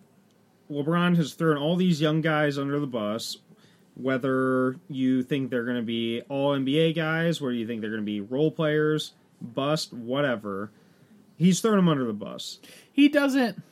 B: lebron has thrown all these young guys under the bus whether you think they're going to be all nba guys whether you think they're going to be role players bust whatever. He's thrown them under the bus.
A: He doesn't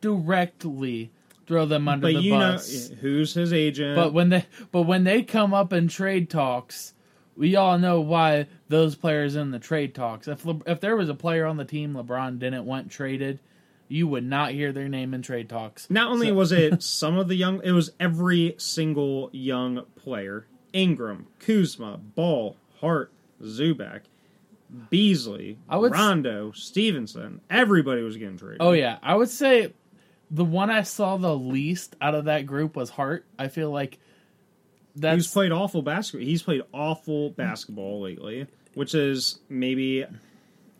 A: directly throw them under
B: but
A: the
B: you
A: bus.
B: know who's his agent
A: But when they but when they come up in trade talks, we all know why those players in the trade talks. If Le, if there was a player on the team LeBron didn't want traded, you would not hear their name in trade talks.
B: Not only
A: So-
B: was it some of the young, it was every single young player: Ingram, Kuzma, Ball, Hart, Zubac, Beasley,
A: I would s-
B: Rondo, Stephenson. Everybody was getting traded.
A: Oh yeah, I would say the one I saw the least out of that group was Hart. I feel like
B: he's
A: that's
B: played awful basketball. He's played awful basketball lately, which is maybe.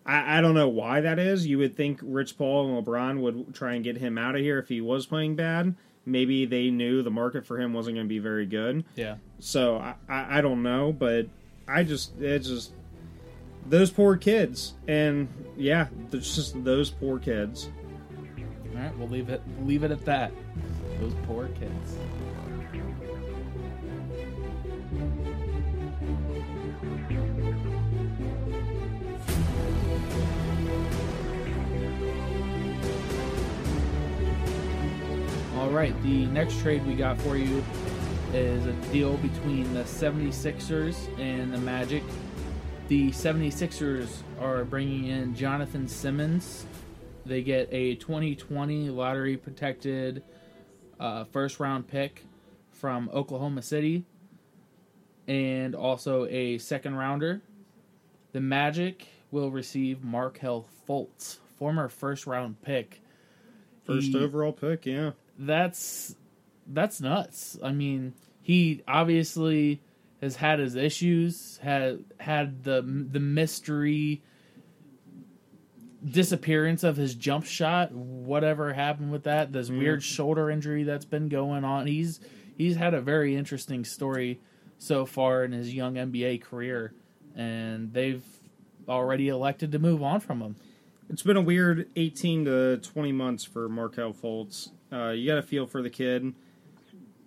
B: I, I don't know why that is. You would think Rich Paul and LeBron would try and get him out of here if he was playing bad. Maybe they knew the market for him wasn't going to be very good.
A: yeah.
B: So I, I, I don't know, but I just it's just those poor kids, and yeah, it's just those poor kids.
A: All right, we'll leave it leave it at that. Those poor kids. All right, the next trade we got for you is a deal between the 76ers and the Magic. The 76ers are bringing in Jonathan Simmons. They get a 2020 lottery protected uh, first round pick from Oklahoma City and also a second rounder. The Magic will receive Markelle Fultz, former first round pick.
B: First
A: He-
B: overall pick, yeah.
A: that's that's nuts. I mean, he obviously has had his issues, had had the the mystery disappearance of his jump shot, whatever happened with that, this weird shoulder injury that's been going on. He's he's had a very interesting story so far in his young NBA career and they've already elected to move on from him.
B: It's been a weird 18 to 20 months for Markelle Fultz. Uh, you got to feel for the kid.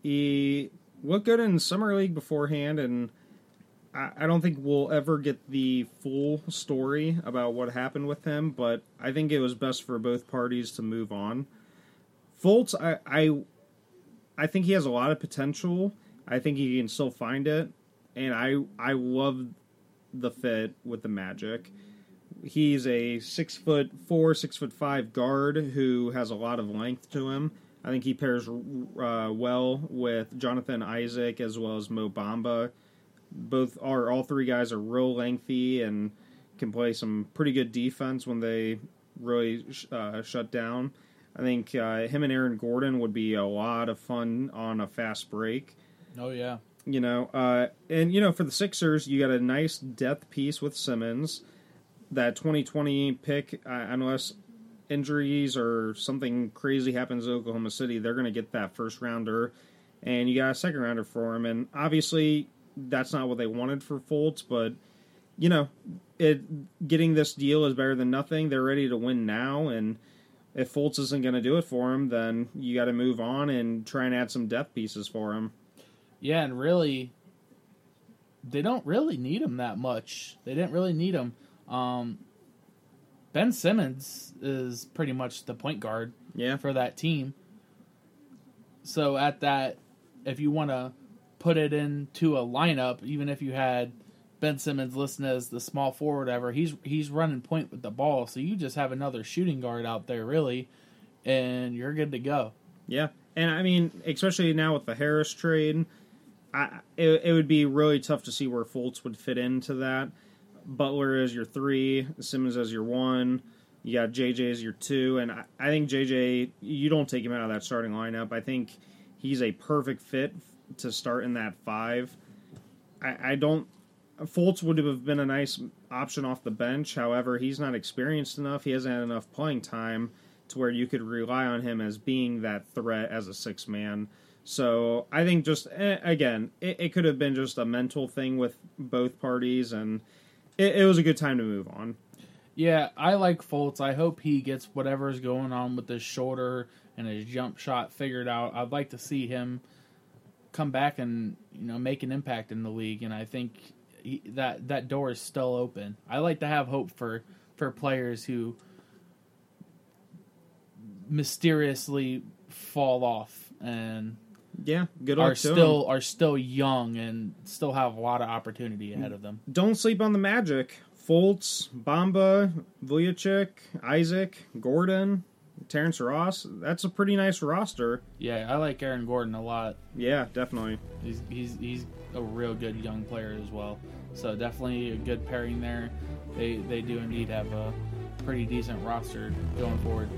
B: He looked good in summer league beforehand, and I, don't think we'll ever get the full story about what happened with him. But I think it was best for both parties to move on. Fultz, I, I, I think he has a lot of potential. I think he can still find it, and I, I love the fit with the Magic he's a six foot four, six foot five guard who has a lot of length to him. I think he pairs uh, well with Jonathan Isaac as well as Mo Bamba. Both are all three guys are real lengthy and can play some pretty good defense when they really uh, shut down. I think uh, him and Aaron Gordon would be a lot of fun on a fast break
A: Oh yeah.
B: you know, uh, and you know, for the Sixers, you got a nice depth piece with Simmons. That 2020 pick, uh, unless injuries or something crazy happens in Oklahoma City, they're going to get that first rounder, and you got a second rounder for him. And obviously, that's not what they wanted for Fultz, but you know, it getting this deal is better than nothing. They're ready to win now, and if Fultz isn't going to do it for him, then you got to move on and try and add some depth pieces for him.
A: Yeah, and really, they don't really need him that much. They didn't really need him. Um, ben Simmons is pretty much the point guard
B: Yeah.
A: for that team. So at that, if you want to put it into a lineup, even if you had Ben Simmons listed as the small forward ever. He's he's running point with the ball, so you just have another shooting guard out there really, and you're good to go.
B: Yeah, and I mean, especially now with the Harris trade, I it, it would be really tough to see where Fultz would fit into that. Butler as your three, Simmons as your one. You got JJ as your two, and I, I think JJ, you don't take him out of that starting lineup. I think he's a perfect fit to start in that five. I, I don't. Fultz would have been a nice option off the bench. However, he's not experienced enough. He hasn't had enough playing time to where you could rely on him as being that threat as a six man. So I think just eh, again, it, it, could have been just a mental thing with both parties, and it, it was a good time to move on.
A: Yeah, I like Fultz. I hope he gets whatever is going on with his shoulder and his jump shot figured out. I'd like to see him come back and you know make an impact in the league, and I think he, that that door is still open. I like to have hope for for players who mysteriously fall off and
B: yeah, good
A: are still are still young and still have a lot of opportunity ahead of them.
B: Don't sleep on the magic. Fultz, Bamba, Vucevic, Isaac, Gordon, Terrence Ross. That's a pretty nice roster.
A: Yeah, I like Aaron Gordon a lot.
B: Yeah, definitely.
A: He's he's he's a real good young player as well. So definitely a good pairing there. They they do indeed have a pretty decent roster going forward.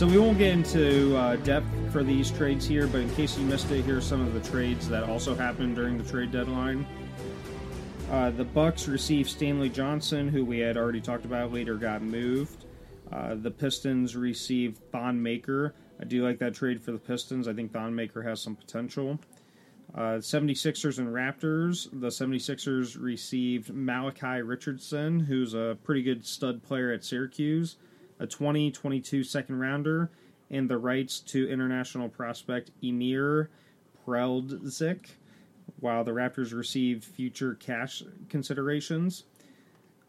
B: So we won't get into uh, depth for these trades here, but in case you missed it, here are some of the trades that also happened during the trade deadline. Uh, the Bucks received Stanley Johnson, who we had already talked about, later got moved. Uh, the Pistons received Thon Maker. I do like that trade for the Pistons. I think Thon Maker has some potential. Uh, 76ers and Raptors. The 76ers received Malachi Richardson, who's a pretty good stud player at Syracuse a 2022 second rounder, and the rights to international prospect Emir Preldzic, while the Raptors received future cash considerations.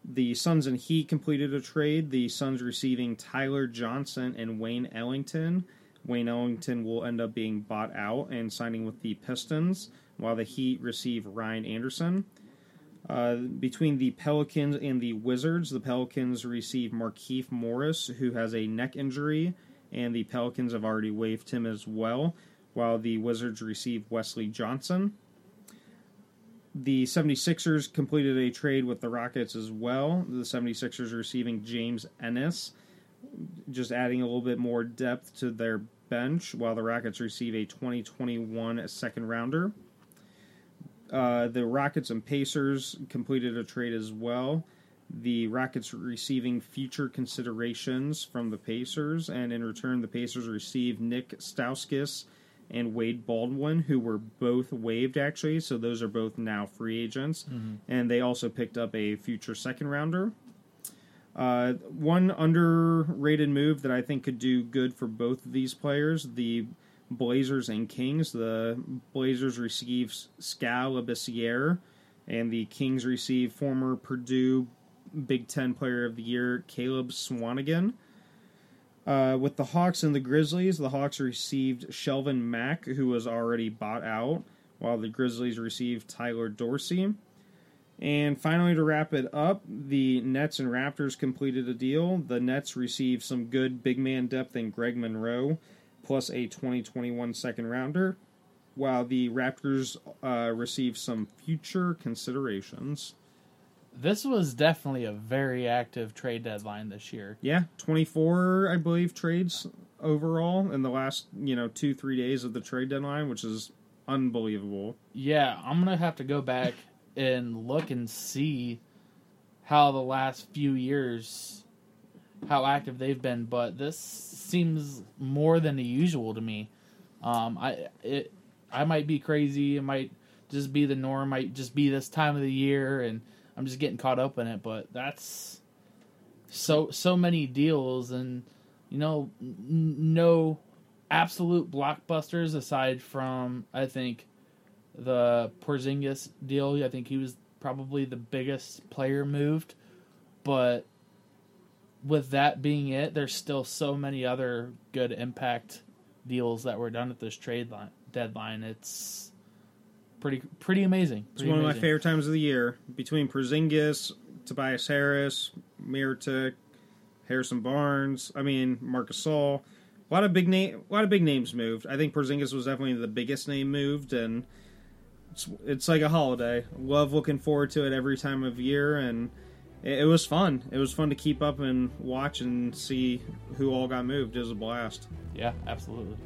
B: The Suns and Heat completed a trade. The Suns receiving Tyler Johnson and Wayne Ellington. Wayne Ellington will end up being bought out and signing with the Pistons, while the Heat receive Ryan Anderson. Uh, between the Pelicans and the Wizards, the Pelicans receive Markieff Morris, who has a neck injury, and the Pelicans have already waived him as well, while the Wizards receive Wesley Johnson. The 76ers completed a trade with the Rockets as well. The 76ers receiving James Ennis, just adding a little bit more depth to their bench, while the Rockets receive a 2021 second rounder. Uh, the Rockets and Pacers completed a trade as well. The Rockets receiving future considerations from the Pacers, and in return, the Pacers received Nick Stauskas and Wade Baldwin, who were both waived actually. So those are both now free agents, mm-hmm. and they also picked up a future second rounder. Uh, one underrated move that I think could do good for both of these players: the Blazers and Kings. The Blazers receive Labissiere, and the Kings receive former Purdue Big Ten Player of the Year Caleb Swanigan. Uh, with the Hawks and the Grizzlies, the Hawks received Shelvin Mack, who was already bought out, while the Grizzlies received Tyler Dorsey. And finally, to wrap it up, the Nets and Raptors completed a deal. The Nets received some good big man depth in Greg Monroe plus a 2021 second rounder, while the Raptors uh, received some future considerations.
A: This was definitely a very active trade deadline this year.
B: Yeah, 24, I believe, trades overall in the last, you know, two, three days of the trade deadline, which is unbelievable.
A: Yeah, I'm going to have to go back and look and see how the last few years how active they've been, but this seems more than the usual to me. Um, I it I might be crazy. It might just be the norm. Might just be this time of the year, and I'm just getting caught up in it. But that's so so many deals, and you know, n- no absolute blockbusters aside from I think the Porzingis deal. I think he was probably the biggest player moved, but with that being it, there's still so many other good impact deals that were done at this trade line, deadline. It's pretty pretty amazing.
B: It's
A: Pretty
B: one of my favorite times of the year between Porzingis, Tobias Harris, Mirotic, Harrison Barnes. I mean Marcus Gasol. A lot of big name, a lot of big names moved. I think Porzingis was definitely the biggest name moved, and it's it's like a holiday. Love looking forward to it every time of year, and it, was fun. It was fun to keep up and watch and see who all got moved. It was a blast.
A: Yeah, absolutely.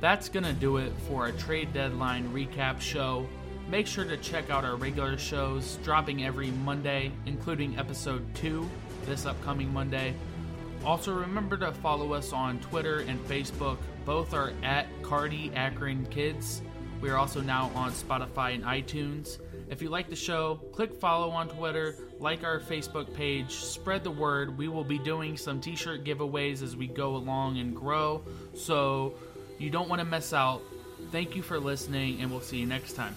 A: That's going to do it for a trade deadline recap show. Make sure to check out our regular shows dropping every Monday, including episode 2 this upcoming Monday. Also, remember to follow us on Twitter and Facebook. Both are at Cardi Akron Kids. We are also now on Spotify and iTunes. If you like the show, click follow on Twitter, like our Facebook page, spread the word. We will be doing some t shirt giveaways as we go along and grow, so you don't want to miss out. Thank you for listening, and we'll see you next time.